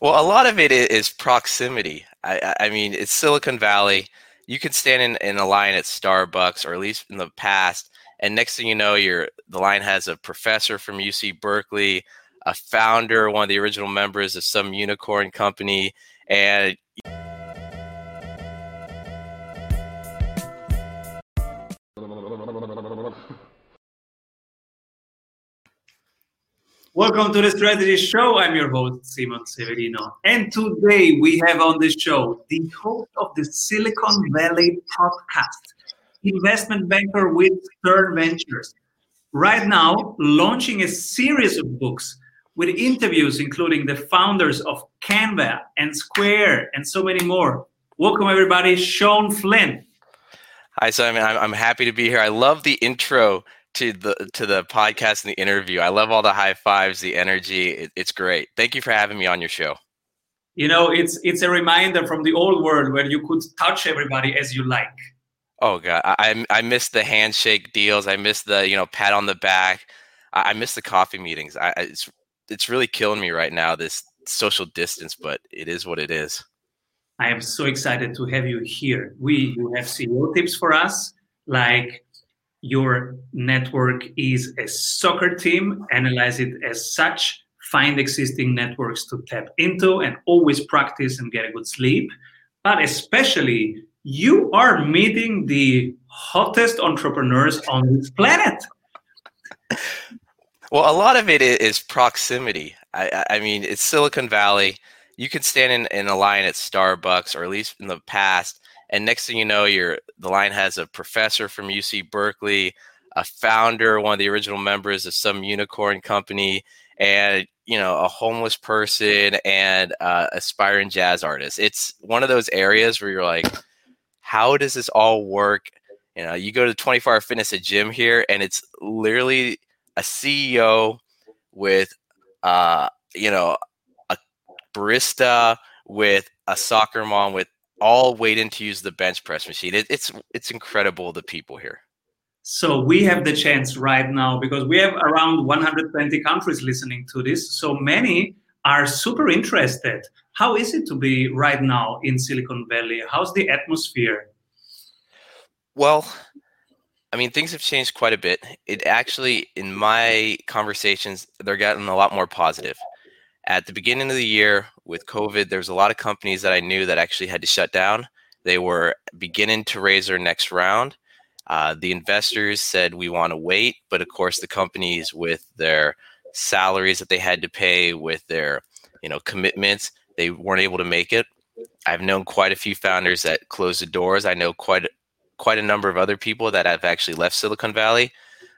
Well, a lot of it is proximity. I, I mean, it's Silicon Valley. You can stand in, in a line at Starbucks, or at least in the past, and next thing you know, you're the line has a professor from UC Berkeley, a founder, one of the original members of some unicorn company, and Welcome to the Strategy Show. I'm your host, Simon Severino. And today we have on the show the host of the Silicon Valley podcast, investment banker with Stern Ventures. Right now, launching a series of books with interviews including the founders of Canva and Square and so many more. Welcome, everybody. Sean Flynn. Hi, Simon. I'm, I'm happy to be here. I love the intro to the to the podcast and the interview. I love all the high fives, the energy. It, it's great. Thank you for having me on your show. You know, it's it's a reminder from the old world where you could touch everybody as you like. Oh god, I I miss the handshake deals. I miss the you know pat on the back. I, I miss the coffee meetings. I, it's it's really killing me right now. This social distance, but it is what it is. I am so excited to have you here. We you have CEO tips for us like your network is a soccer team, analyze it as such, find existing networks to tap into, and always practice and get a good sleep. But especially, you are meeting the hottest entrepreneurs on this planet. Well, a lot of it is proximity. I, I mean, it's Silicon Valley. You can stand in, in a line at Starbucks, or at least in the past, and next thing you know you're the line has a professor from uc berkeley a founder one of the original members of some unicorn company and you know a homeless person and uh, aspiring jazz artist. It's one of those areas where you're like how does this all work? You know you go to the 24 hour fitness at gym here and it's literally a ceo with uh you know a barista with a soccer mom with all waiting to use the bench press machine. It, it's it's incredible the people here. So we have the chance right now because we have around 120 countries listening to this. So many are super interested. How is it to be right now in Silicon Valley? How's the atmosphere? Well, I mean, things have changed quite a bit. It actually, in my conversations, they're getting a lot more positive at the beginning of the year with COVID, there's a lot of companies that I knew that actually had to shut down. They were beginning to raise their next round. Uh, the investors said, We want to wait. But of course, the companies with their salaries that they had to pay, with their you know commitments, they weren't able to make it. I've known quite a few founders that closed the doors. I know quite quite a number of other people that have actually left Silicon Valley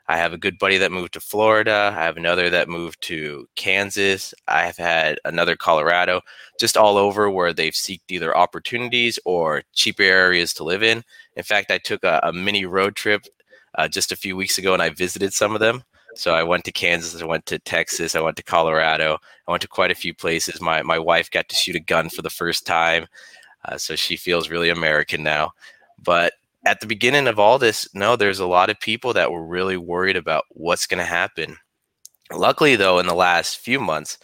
I have a good buddy that moved to Florida. I have another that moved to Kansas. I have had another Colorado, just all over where they've seeked either opportunities or cheaper areas to live in. In fact, I took a, a mini road trip uh, just a few weeks ago and I visited some of them. So I went to Kansas, I went to Texas, I went to Colorado, I went to quite a few places. My my wife got to shoot a gun for the first time, uh, so she feels really American now. But at the beginning of all this, no, there's a lot of people that were really worried about what's going to happen. Luckily, though, in the last few months,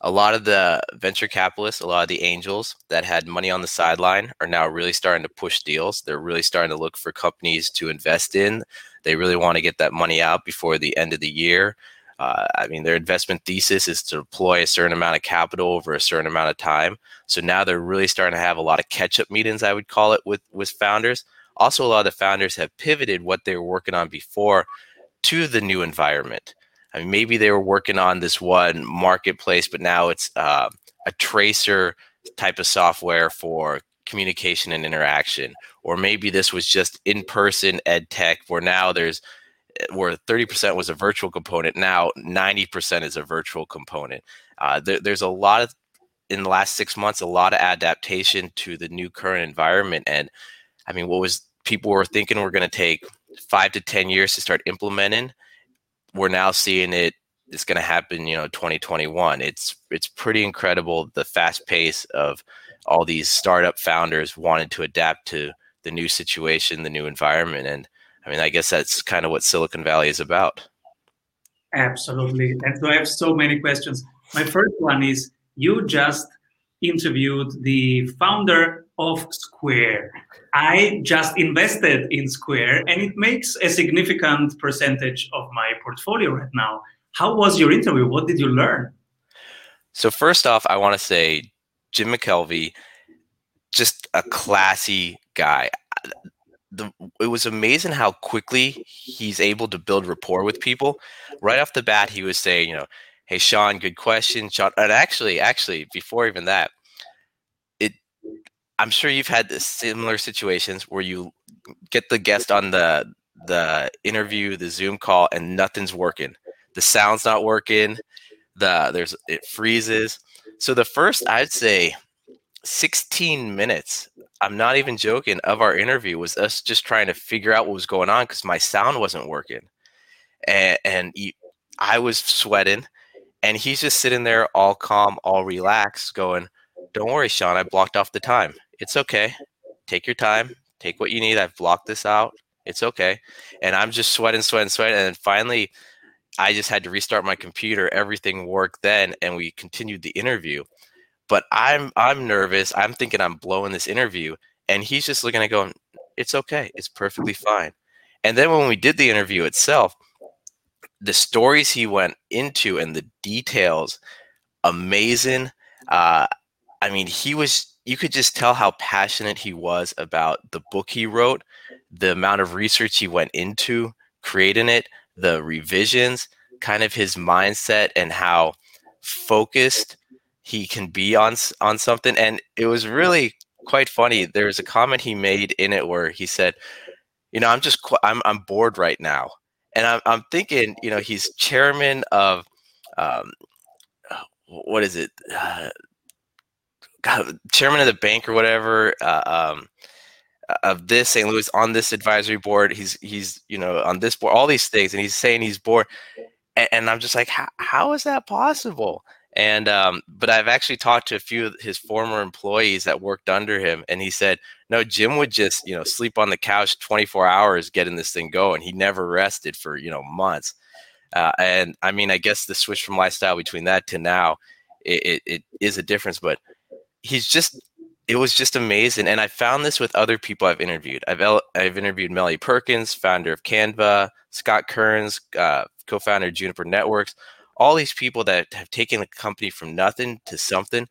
a lot of the venture capitalists, a lot of the angels that had money on the sideline are now really starting to push deals. They're really starting to look for companies to invest in. They really want to get that money out before the end of the year. Uh, I mean, their investment thesis is to deploy a certain amount of capital over a certain amount of time. So now they're really starting to have a lot of catch-up meetings, I would call it, with with founders also, a lot of the founders have pivoted what they were working on before to the new environment. I mean, maybe they were working on this one marketplace, but now it's uh, a tracer type of software for communication and interaction. Or maybe this was just in person ed tech, where now there's eh, where 30% was a virtual component, now 90% is a virtual component. Uh, there, there's a lot of, in the last six months, a lot of adaptation to the new current environment. And I mean, what was people were thinking we're going to take five to 10 years to start implementing, we're now seeing it it's going to happen, you know, 2021. It's it's pretty incredible the fast pace of all these startup founders wanted to adapt to the new situation, the new environment, and I mean, I guess that's kind of what Silicon Valley is about. Absolutely, and so I have so many questions. My first one is: you just interviewed the founder of Square. I just invested in Square and it makes a significant percentage of my portfolio right now. How was your interview? What did you learn? So, first off, I want to say Jim McKelvey, just a classy guy. The, it was amazing how quickly he's able to build rapport with people. Right off the bat, he was saying, you know, hey Sean, good question, Sean. And actually, actually, before even that, I'm sure you've had similar situations where you get the guest on the the interview, the Zoom call, and nothing's working. The sound's not working. The there's it freezes. So the first, I'd say, 16 minutes. I'm not even joking. Of our interview was us just trying to figure out what was going on because my sound wasn't working, and, and he, I was sweating and he's just sitting there all calm, all relaxed, going, Don't worry, Sean, I blocked off the time. It's okay. Take your time. Take what you need. I've blocked this out. It's okay. And I'm just sweating, sweating, sweating. And then finally, I just had to restart my computer. Everything worked then, and we continued the interview. But I'm I'm nervous. I'm thinking I'm blowing this interview, and he's just looking at going, "It's okay. It's perfectly fine." And then when we did the interview itself, the stories he went into and the details amazing uh, i mean he was you could just tell how passionate he was about the book he wrote the amount of research he went into creating it the revisions kind of his mindset and how focused he can be on on something and it was really quite funny there was a comment he made in it where he said you know i'm just i'm i'm bored right now and I'm, I'm thinking, you know, he's chairman of, um, what is it? Uh, God, chairman of the bank or whatever uh, um, of this St. Louis on this advisory board. He's he's you know on this board, all these things, and he's saying he's bored, and, and I'm just like, how is that possible? And um, but I've actually talked to a few of his former employees that worked under him, and he said, no, Jim would just you know sleep on the couch 24 hours getting this thing going. He never rested for you know months. Uh, and I mean, I guess the switch from lifestyle between that to now, it, it, it is a difference. But he's just it was just amazing. And I found this with other people I've interviewed. I've I've interviewed Melly Perkins, founder of Canva, Scott Kriens, uh, co-founder of Juniper Networks all these people that have taken a company from nothing to something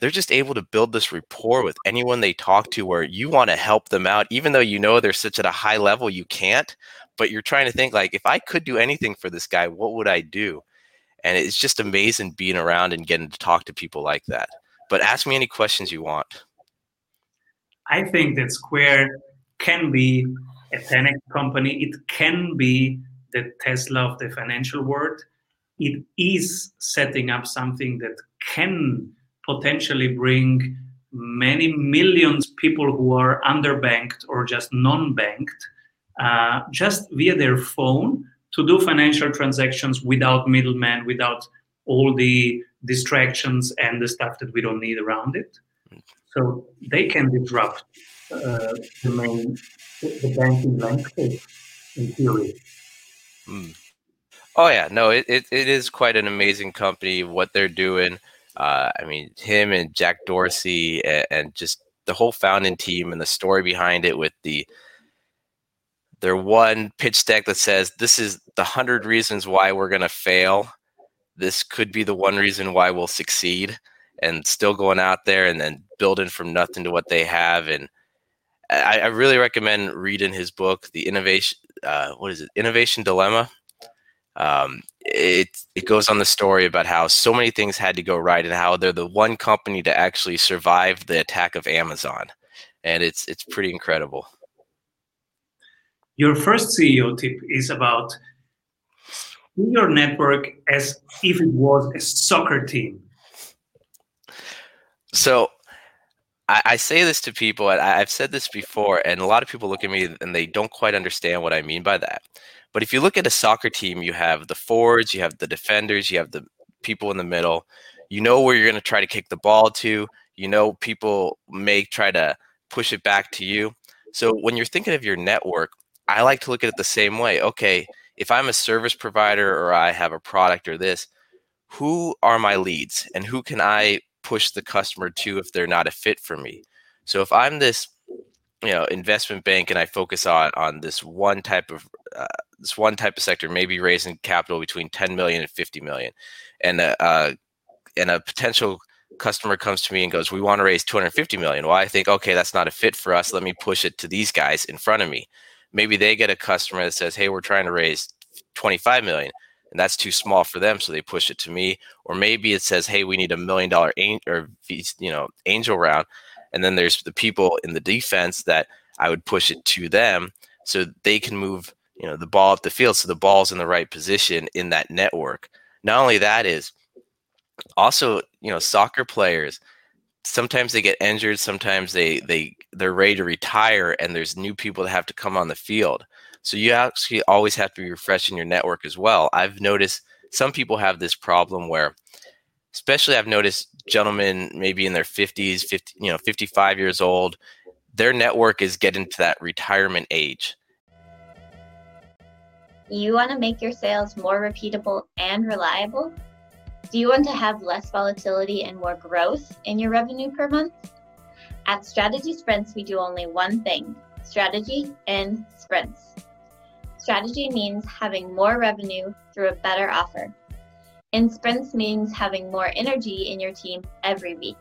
they're just able to build this rapport with anyone they talk to where you want to help them out even though you know they're such at a high level you can't but you're trying to think like if i could do anything for this guy what would i do and it's just amazing being around and getting to talk to people like that but ask me any questions you want. I think that square can be a 10x company. It can be the tesla of the financial world. It is setting up something that can potentially bring many millions people who are underbanked or just non-banked uh, just via their phone to do financial transactions without middlemen without all the distractions and the stuff that we don't need around it so they can disrupt uh, the main the banking landscape in theory mm. Oh yeah, no, it, it, it is quite an amazing company. What they're doing, uh, I mean, him and Jack Dorsey and, and, just the whole founding team and the story behind it with the their one pitch deck that says this is the hundred reasons why we're gonna fail. This could be the one reason why we'll succeed, and still going out there and then building from nothing to what they have. And I, I really recommend reading his book, The Innovation. Uh, what is it? Innovation Dilemma um, it it goes on the story about how so many things had to go right and how they're the one company to actually survive the attack of Amazon, and it's it's pretty incredible. Your first CEO tip is about your network as if it was a soccer team. So I, I, say this to people, and I've said this before, and a lot of people look at me and they don't quite understand what I mean by that. But if you look at a soccer team, you have the forwards, you have the defenders, you have the people in the middle. You know where you're going to try to kick the ball to. You know people may try to push it back to you. So when you're thinking of your network, I like to look at it the same way. Okay, if I'm a service provider or I have a product or this, who are my leads and who can I push the customer to if they're not a fit for me. So if I'm this, you know, investment bank and I focus on on this one type of uh, this one type of sector, maybe raising capital between 10 million and 50 million, and uh, uh and a potential customer comes to me and goes, "We want to raise 250 million." Well, I think, okay, that's not a fit for us. Let me push it to these guys in front of me. Maybe they get a customer that says, "Hey, we're trying to raise 25 million. And that's too small for them, so they push it to me. Or maybe it says, "Hey, we need a million dollar or you know angel round," and then there's the people in the defense that I would push it to them so they can move you know the ball up the field, so the ball's in the right position in that network. Not only that is also you know soccer players sometimes they get injured sometimes they they they're ready to retire and there's new people that have to come on the field. So you actually always have to be refreshing your network as well. I've noticed some people have this problem where especially i've noticed gentlemen maybe in their 50s 50 you know 55 years old their network is getting to that retirement age. You want to make your sales more repeatable and reliable do you want to have less volatility and more growth in your revenue per month? At Strategy Sprints, we do only one thing strategy in sprints. Strategy means having more revenue through a better offer. In sprints means having more energy in your team every week.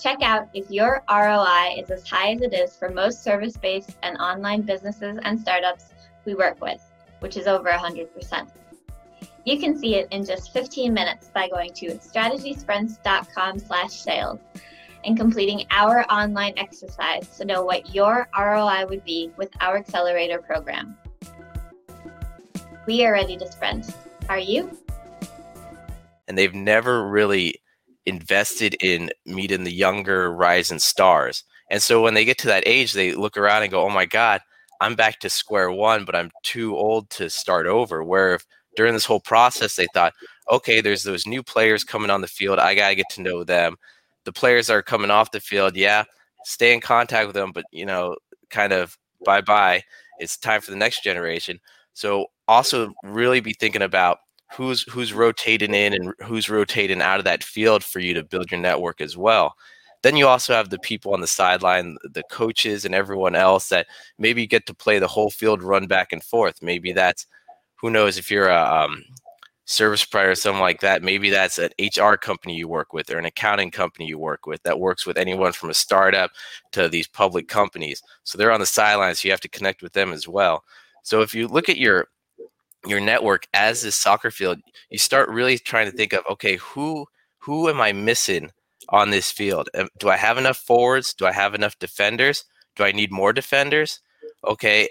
Check out if your ROI is as high as it is for most service based and online businesses and startups we work with, which is over 100%. You can see it in just 15 minutes by going to strategysprints.com slash sales and completing our online exercise to know what your ROI would be with our accelerator program. We are ready to sprint. Are you? And they've never really invested in meeting the younger rising stars. And so when they get to that age, they look around and go, oh my God, I'm back to square one, but I'm too old to start over. Where if during this whole process, they thought, okay, there's those new players coming on the field. I got to get to know them. The players are coming off the field, yeah, stay in contact with them, but, you know, kind of bye bye. It's time for the next generation. So also really be thinking about who's who's rotating in and who's rotating out of that field for you to build your network as well. Then you also have the people on the sideline, the coaches and everyone else that maybe get to play the whole field run back and forth. Maybe that's who knows if you're a um, service provider or something like that, maybe that's an HR company you work with or an accounting company you work with that works with anyone from a startup to these public companies. So they're on the sidelines. So you have to connect with them as well. So if you look at your your network as this soccer field, you start really trying to think of okay, who who am I missing on this field? Do I have enough forwards? Do I have enough defenders? Do I need more defenders? Okay,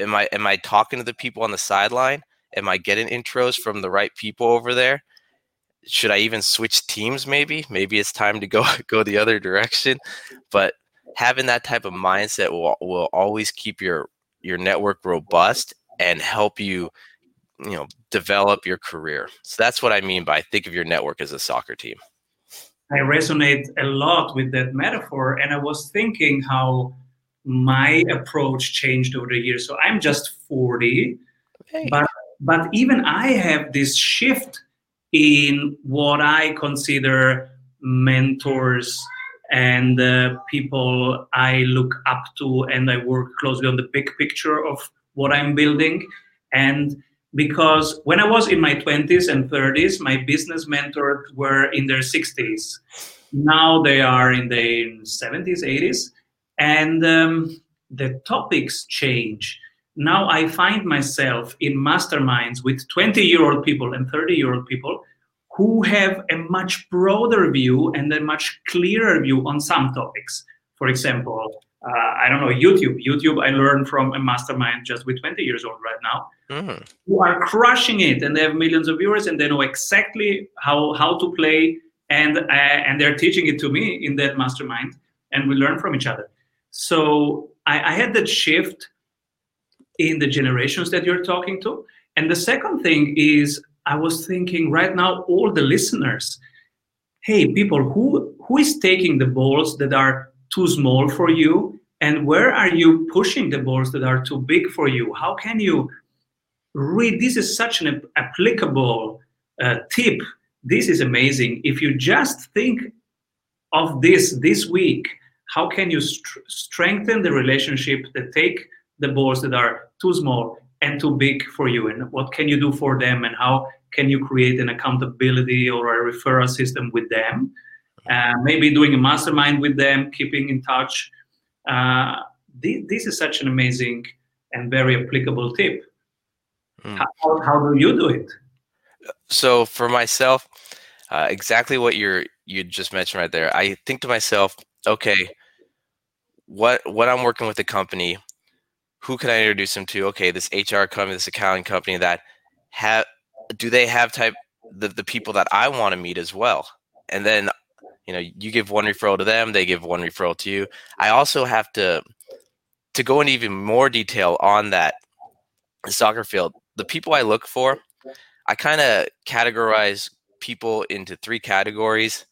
am I am I talking to the people on the sideline? Am I getting intros from the right people over there? Should I even switch teams maybe? Maybe it's time to go go the other direction. But having that type of mindset will will always keep your your network robust and help you you know develop your career. So that's what I mean by think of your network as a soccer team. I resonate a lot with that metaphor and I was thinking how my approach changed over the years. So I'm just 40, okay. but but even I have this shift in what I consider mentors and uh, people I look up to, and I work closely on the big picture of what I'm building. And because when I was in my 20s and 30s, my business mentors were in their 60s. Now they are in their 70s, 80s and um, the topics change. Now I find myself in masterminds with 20 year old people and 30 year old people who have a much broader view and a much clearer view on some topics. For example, uh, I don't know, YouTube. YouTube, I learned from a mastermind just with 20 years old right now, mm-hmm. who are crushing it and they have millions of viewers and they know exactly how, how to play and, uh, and they're teaching it to me in that mastermind and we learn from each other. So I, I had that shift in the generations that you're talking to. And the second thing is I was thinking right now, all the listeners, hey, people, who who is taking the balls that are too small for you? And where are you pushing the balls that are too big for you? How can you read? This is such an applicable uh, tip this is amazing. If you just think of this this week, how can you st- strengthen the relationship that take the balls that are too small and too big for you, and what can you do for them, and how can you create an accountability or a referral system with them? Uh, maybe doing a mastermind with them, keeping in touch. Uh, this, this, is such an amazing and very applicable tip. Mm. How, how do you do it? So for myself, uh, exactly what you're you just mentioned right there. I think to myself, okay, what what I'm working with the company, who can I introduce them to? Okay, this HR company, this accounting company that have do they have type the, the people that I want to meet as well? And then you know, you give one referral to them, they give one referral to you. I also have to to go into even more detail on that soccer field. The people I look for, I kind of categorize people into three categories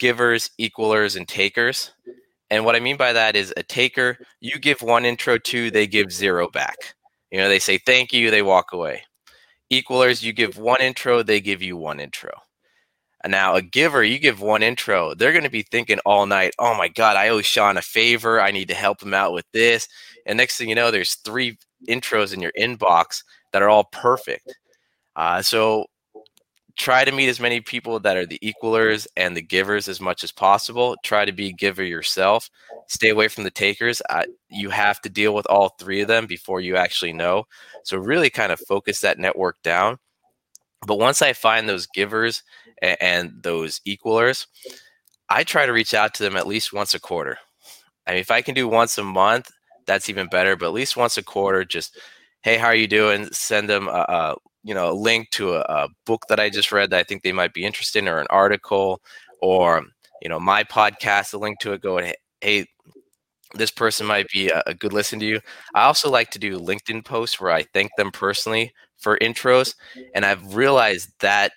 givers, equalers, and takers. And what I mean by that is a taker, you give one intro to, they give zero back. You know, they say thank you, they walk away. Equalers, you give one intro, they give you one intro. And now a giver, you give one intro, they're going to be thinking all night, oh my God, I owe Sean a favor. I need to help him out with this. And next thing you know, there's three intros in your inbox that are all perfect. Uh, so try to meet as many people that are the equalers and the givers as much as possible. Try to be a giver yourself. Stay away from the takers. Uh, you have to deal with all three of them before you actually know. So really kind of focus that network down. But once I find those givers and, and those equalers, I try to reach out to them at least once a quarter. I mean, if I can do once a month, that's even better. But at least once a quarter, just hey, how are you doing? Send them a, a you know a link to a, a, book that I just read that I think they might be interested in, or an article, or you know my podcast, a link to it. Go hey, this person might be a, a good listen to you. I also like to do LinkedIn posts where I thank them personally for intros, and I've realized that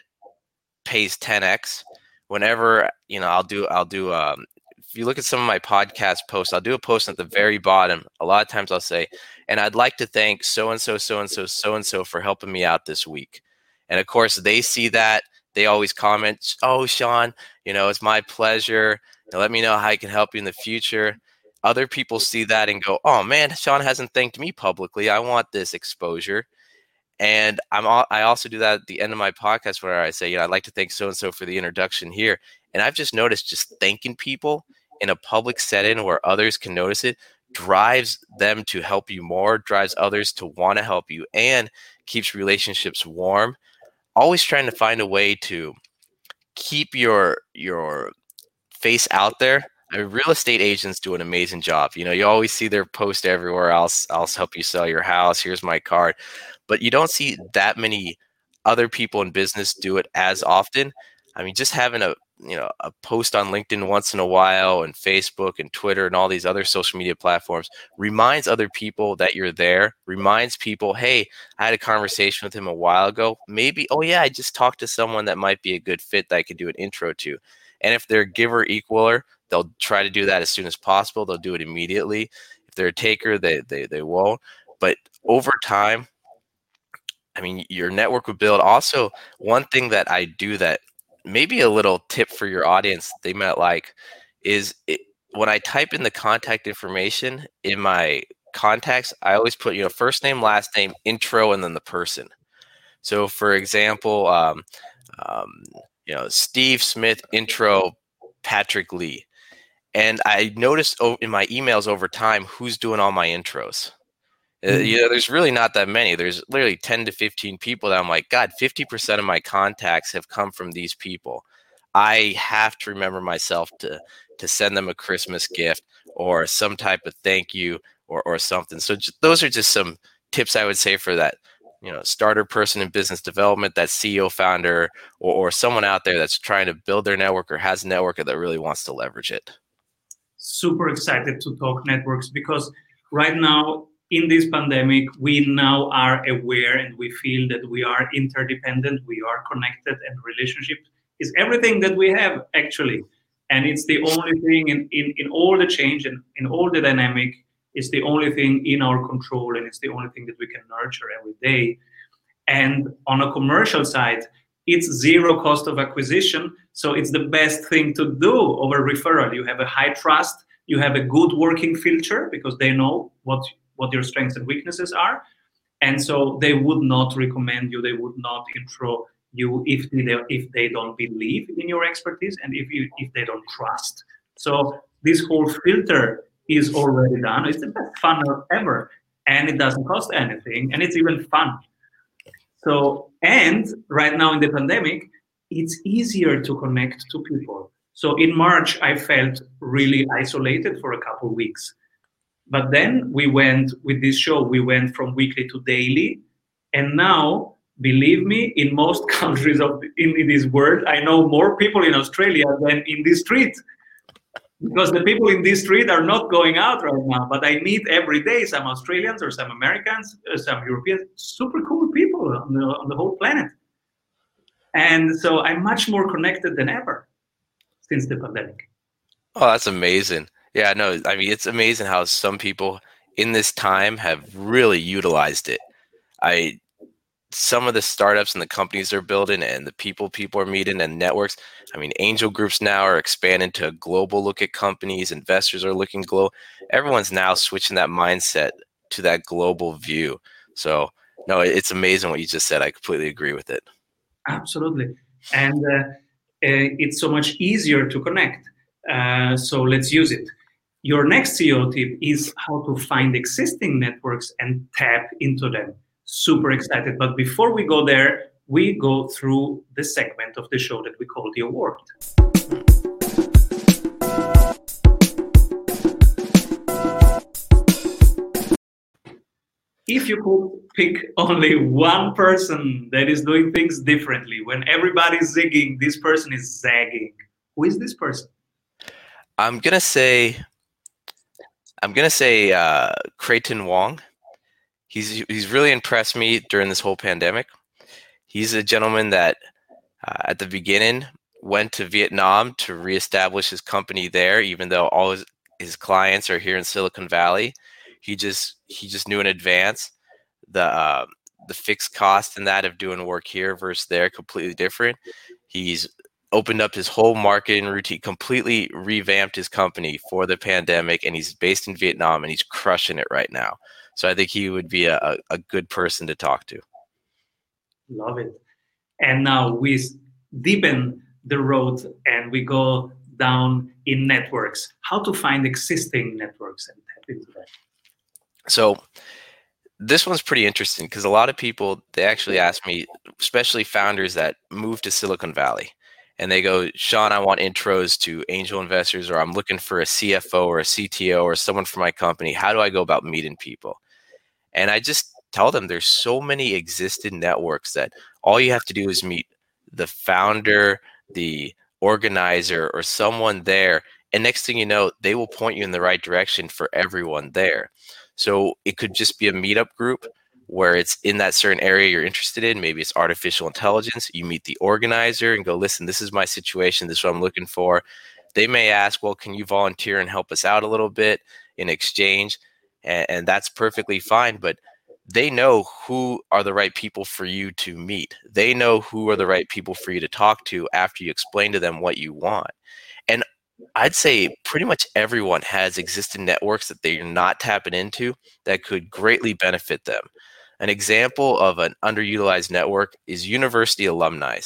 pays 10x. Whenever you know, I'll do I'll do um, if you look at some of my podcast posts, I'll do a post at the very bottom. A lot of times I'll say, and I'd like to thank so and so, so and so, so and so for helping me out this week. And of course, they see that. They always comment, Oh, Sean, you know, it's my pleasure. Now, let me know how I can help you in the future. Other people see that and go, Oh, man, Sean hasn't thanked me publicly. I want this exposure. And I'm I also do that at the end of my podcast where I say, you know, I'd like to thank so and so for the introduction here. And I've just noticed just thanking people in a public setting where others can notice it drives them to help you more, drives others to want to help you, and keeps relationships warm. Always trying to find a way to keep your your face out there. I mean, real estate agents do an amazing job. You know, you always see their post everywhere. I'll I'll help you sell your house. Here's my card, but you don't see that many other people in business do it as often. I mean, just having a you know a post on linkedin once in a while and facebook and twitter and all these other social media platforms reminds other people that you're there reminds people hey i had a conversation with him a while ago. Maybe oh yeah i just talked to someone that might be a good fit that i could do an intro to. And if they're giver equaler they'll try to do that as soon as possible. They'll do it immediately. If they're a taker they they, they won't. But over time I mean, your network will build. Also, one thing that I do that maybe a little tip for your audience they might like is it, when I type in the contact information in my contacts, I always put you know first name, last name, intro, and then the person. So, for example, um, um, you know Steve Smith intro, Patrick Lee, and I noticed in my emails over time who's doing all my intros. Uh, mm-hmm. you know, there's really not that many. There's literally 10 to 15 people that I'm like, God, 50% of my contacts have come from these people. I have to remember myself to to send them a Christmas gift or some type of thank you or or something. So just, those are just some tips I would say for that you know starter person in business development, that CEO founder, or, or someone out there that's trying to build their network or has a network that really wants to leverage it. Super excited to talk networks because right now in this pandemic, we now are aware and we feel that we are interdependent, we are connected, and relationship is everything that we have actually. And it's the only thing in, in, in all the change and in all the dynamic, it's the only thing in our control and it's the only thing that we can nurture every day. And on a commercial side, it's zero cost of acquisition. So it's the best thing to do over referral. You have a high trust, you have a good working filter because they know what what your strengths and weaknesses are. And so they would not recommend you, they would not intro you if they if they don't believe in your expertise and if you if they don't trust. So this whole filter is already done. It's the best funnel ever, and it doesn't cost anything, and it's even fun. So, and right now in the pandemic, it's easier to connect to people. So in March, I felt really isolated for a couple weeks. But then we went with this show, we went from weekly to daily. And now, believe me, in most countries of in, in this world, I know more people in Australia than in this street because the people in this street are not going out right now. But I meet every day some Australians or some Americans, uh, some Europeans, super cool people on the, on the whole planet. And so I'm much more connected than ever since the pandemic. Oh, that's amazing. Yeah, no, I mean, it's amazing how some people in this time have really utilized it. I some of the startups and the companies they're building and the people people are meeting and networks. I mean, angel groups now are expanding to a global look at companies. Investors are looking global. Everyone's now switching that mindset to that global view. So, no, it's amazing what you just said. I completely agree with it. Absolutely, and uh, uh, it's so much easier to connect. Uh, so let's use it. Your next CEO tip is how to find existing networks and tap into them super excited. But before we go there, we go through the segment of the show that we call the award. If you could pick only one person that is doing things differently, when everybody's zigging, this person is zagging. Who is this person? I'm gonna say, I'm gonna say uh, Creighton Wong he's he's really impressed me during this whole pandemic. He's a gentleman that uh, at the beginning went to Vietnam to reestablish his company there, even though all his, his clients are here in Silicon Valley. He just he just knew in advance the uh, the fixed cost in that of doing work here versus there completely different. He's opened up his whole marketing routine, completely revamped his company for the pandemic, and he's based in Vietnam and he's crushing it right now. So I think he would be a, a good person to talk to. Love it. And now we deepen the road and we go down in networks. How to find existing networks and tap into that. So this one's pretty interesting because a lot of people they actually ask me, especially founders that move to Silicon Valley and they go, Sean, I want intros to angel investors, or I'm looking for a CFO or a CTO or someone for my company. How do I go about meeting people? And I just tell them there's so many existing networks that all you have to do is meet the founder, the organizer, or someone there. And next thing you know, they will point you in the right direction for everyone there. So it could just be a meetup group where it's in that certain area you're interested in. Maybe it's artificial intelligence. You meet the organizer and go, listen, this is my situation. This is what I'm looking for. They may ask, well, can you volunteer and help us out a little bit in exchange? And, and that's perfectly fine. But they know who are the right people for you to meet. They know who are the right people for you to talk to after you explain to them what you want. And I'd say pretty much everyone has existing networks that they're not tapping into that could greatly benefit them. An example of an underutilized network is university alumni.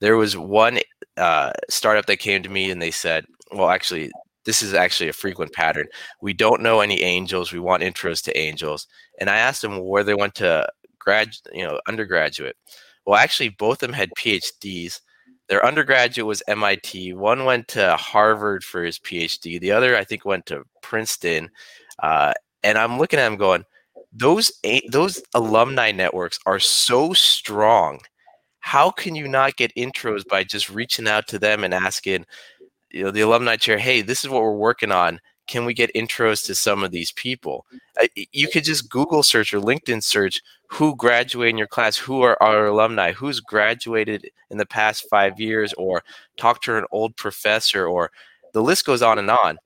There was one uh, startup that came to me and they said, well, actually, this is actually a frequent pattern. We don't know any angels. We want intros to angels. And I asked them where they went to grad, you know, undergraduate. Well, actually, both of them had PhDs. Their undergraduate was MIT. One went to Harvard for his PhD. The other, I think, went to Princeton. Uh, and I'm looking at them going, those those alumni networks are so strong. How can you not get intros by just reaching out to them and asking, you know, the alumni chair, "Hey, this is what we're working on. Can we get intros to some of these people?" You could just Google search or LinkedIn search who graduated in your class, who are our alumni, who's graduated in the past five years, or talk to an old professor, or the list goes on and on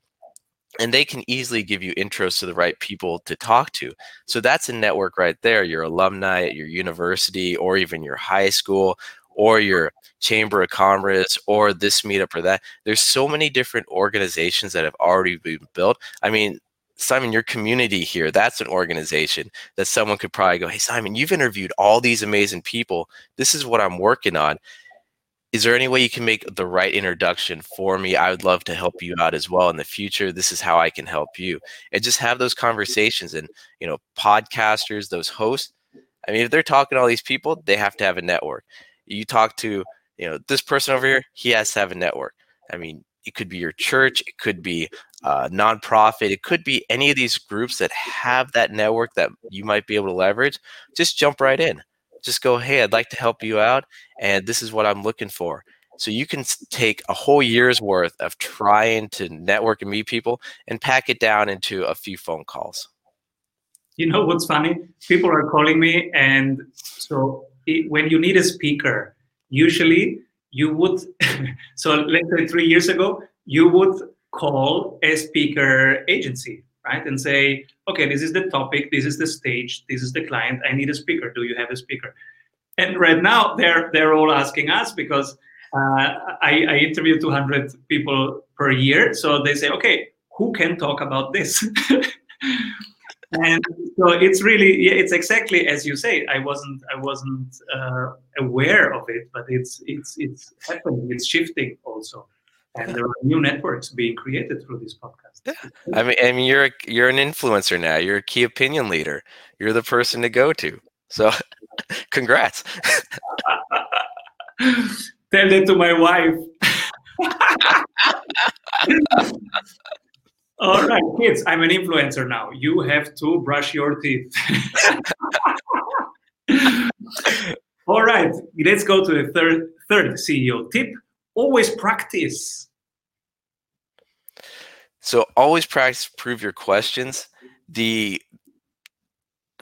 and they can easily give you intros to the right people to talk to. So that's a network right there. Your alumni at your university or even your high school or your chamber of commerce or this meetup or that. There's so many different organizations that have already been built. I mean, Simon, your community here, that's an organization that someone could probably go, Hey, Simon, you've interviewed all these amazing people. This is what I'm working on. Is there any way you can make the right introduction for me? I would love to help you out as well in the future. This is how I can help you. And just have those conversations. And, you know, podcasters, those hosts, I mean, if they're talking to all these people, they have to have a network. You talk to, you know, this person over here, he has to have a network. I mean, it could be your church, it could be a nonprofit, it could be any of these groups that have that network that you might be able to leverage. Just jump right in. Just go, hey, I'd like to help you out, and this is what I'm looking for. So you can take a whole year's worth of trying to network and meet people and pack it down into a few phone calls. You know what's funny? People are calling me, and so it, when you need a speaker, usually you would so let's say three years ago you would call a speaker agency right and say okay this is the topic this is the stage this is the client i need a speaker do you have a speaker? And right now they're they're all asking us because uh, I, I interview 200 people per year so they say okay who can talk about this? And so it's really yeah, it's exactly as you say i wasn't i wasn't uh, aware of it but it's it's it's happening it's shifting also and there are new networks being created through this podcast yeah. i mean i mean you're a, you're an influencer now you're a key opinion leader you're the person to go to so congrats tell that to my wife all right, kids, I'm an influencer now. You have to brush your teeth. All right, let's go to the third third CEO tip. Always practice. So always practice prove your questions. The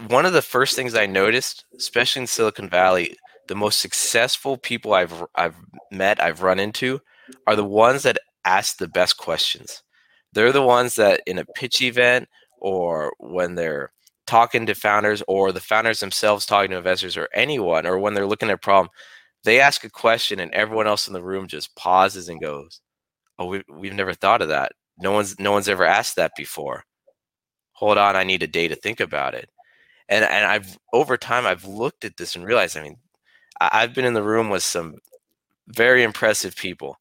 one of the first things I noticed, especially in Silicon Valley, the most successful people I've I've met, I've run into, are the ones that ask the best questions. They're the ones that in a pitch event or when they're talking to founders or the founders themselves talking to investors or anyone or when they're looking at a problem, they ask a question and everyone else in the room just pauses and goes, "Oh, we, we've never thought of that. No one's no one's ever asked that before. Hold on, I need a day to think about it." And and I've over time I've looked at this and realized, I mean, I've been in the room with some very impressive people,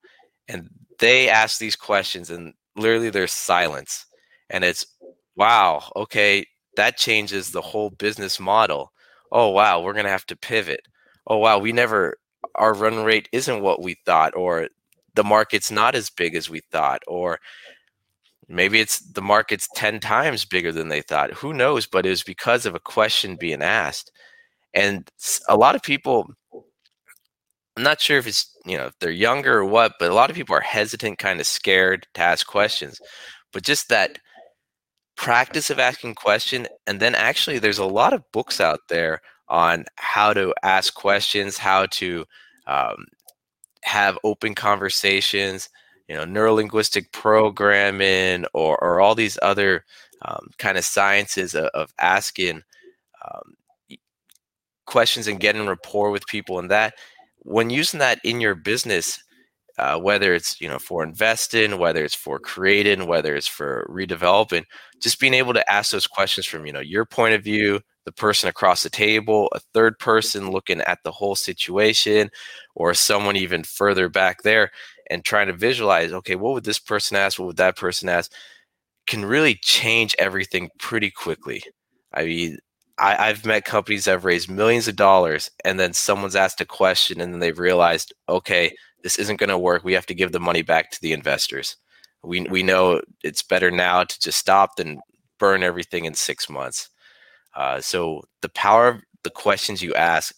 and they ask these questions and literally there's silence and it's wow okay that changes the whole business model oh wow we're to have to pivot oh wow we never our run rate isn't what we thought or the market's not as big as we thought or maybe it's the market's 10 times bigger than they thought. Who knows? But it was because of a question being asked. And a lot of people I'm not sure if it's you know if they're younger or what, but a lot of people are hesitant, kind of scared to ask questions. But just that practice of asking question, and then actually there's a lot of books out there on how to ask questions, how to um, have open conversations, you know, neurolinguistic programming, or or all these other um, kind of sciences of, of asking um, questions and getting rapport with people, and that when using that in your business, uh, whether it's you know for investing, whether it's for creating, whether it's for redeveloping, just being able to ask those questions from you know your point of view, the person across the table, a third person looking at the whole situation, or someone even further back there, and trying to visualize, okay, what would this person ask? What would that person ask? Can really change everything pretty quickly. I mean, I, have met companies that have raised millions of dollars and then someone's asked a question and then they've realized, okay, this isn't going to work. We have to give the money back to the investors. We, we know it's better now to just stop than burn everything in six months. Uh, so the power of the questions you ask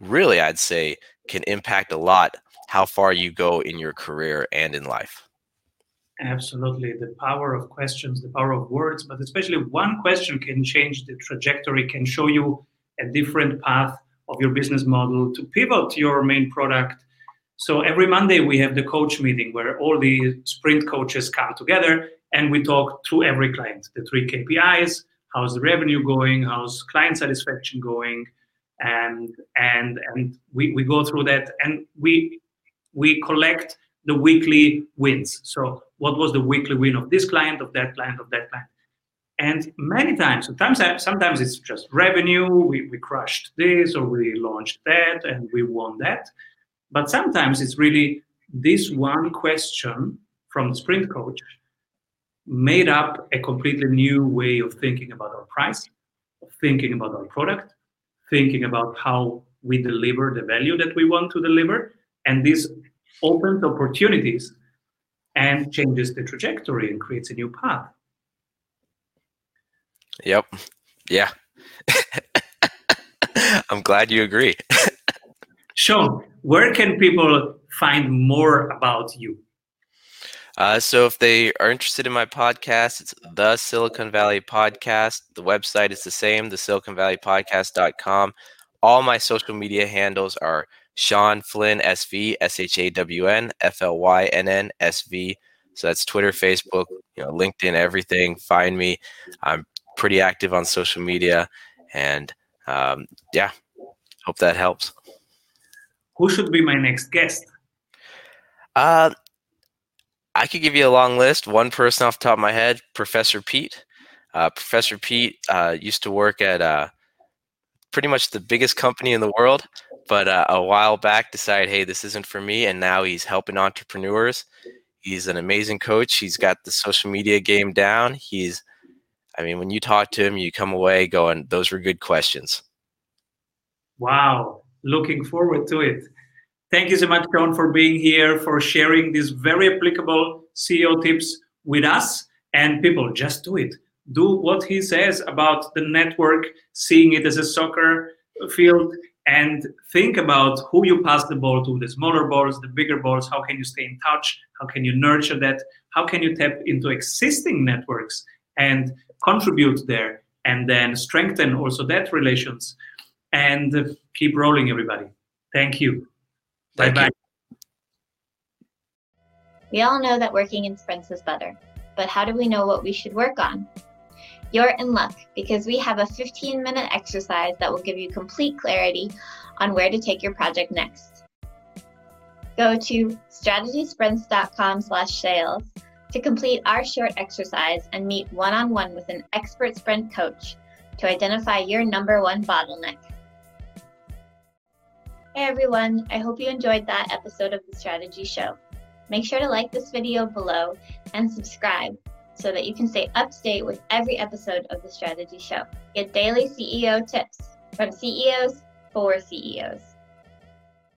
really, I'd say, can impact a lot how far you go in your career and in life. Absolutely. The power of questions, the power of words, but especially one question can change the trajectory, can show you a different path of your business model to pivot your main product. So every Monday we have the coach meeting where all the sprint coaches come together and we talk through every client, the three KPIs, how's the revenue going, how's client satisfaction going, and and and we, we go through that and we we collect the weekly wins. So what was the weekly win of this client of that client of that client? And many times sometimes sometimes it's just revenue we, we crushed this or we launched that and we won that but sometimes it's really this one question from the sprint coach made up a completely new way of thinking about our price thinking about our product thinking about how we deliver the value that we want to deliver. And this opens opportunities and changes the trajectory and creates a new path. Yep. Yeah. I'm glad you agree. Shawn, where can people find more about you? Uh, so if they are interested in my podcast, it's the Silicon Valley Podcast. The website is the same, the Silicon Valley Podcast.com. All my social media handles are Shawn Flynn SV, S H A W N F L Y N N S V. So that's Twitter, Facebook, you know, LinkedIn, everything. Find me. I'm pretty active on social media, and um, yeah, hope that helps. Who should be my next guest? Uh, I could give you a long list. One person off the top of my head, Professor Pete. Uh, Professor Pete uh, used to work at uh, pretty much the biggest company in the world, but uh, a while back decided, hey, this isn't for me. And now he's helping entrepreneurs. He's an amazing coach. He's got the social media game down. He's, I mean, when you talk to him, you come away going, those were good questions. Wow. Looking forward to it. Thank you so much, John, for being here, for sharing these very applicable CEO tips with us. And people, just do it. Do what he says about the network, seeing it as a soccer field, and think about who you pass the ball to the smaller balls, the bigger balls. How can you stay in touch? How can you nurture that? How can you tap into existing networks and contribute there and then strengthen also that relations and keep rolling, everybody. Thank you. Bye-bye. We all know that working in sprints is better, but how do we know what we should work on? You're in luck because we have a 15 minute exercise that will give you complete clarity on where to take your project next. Go to strategysprints.com slash sales to complete our short exercise and meet one-on-one with an expert sprint coach to identify your number one bottleneck. Hey everyone, I hope you enjoyed that episode of the Strategy Show. Make sure to like this video below and subscribe so that you can stay up to date with every episode of the Strategy Show. Get daily CEO tips from CEOs for CEOs.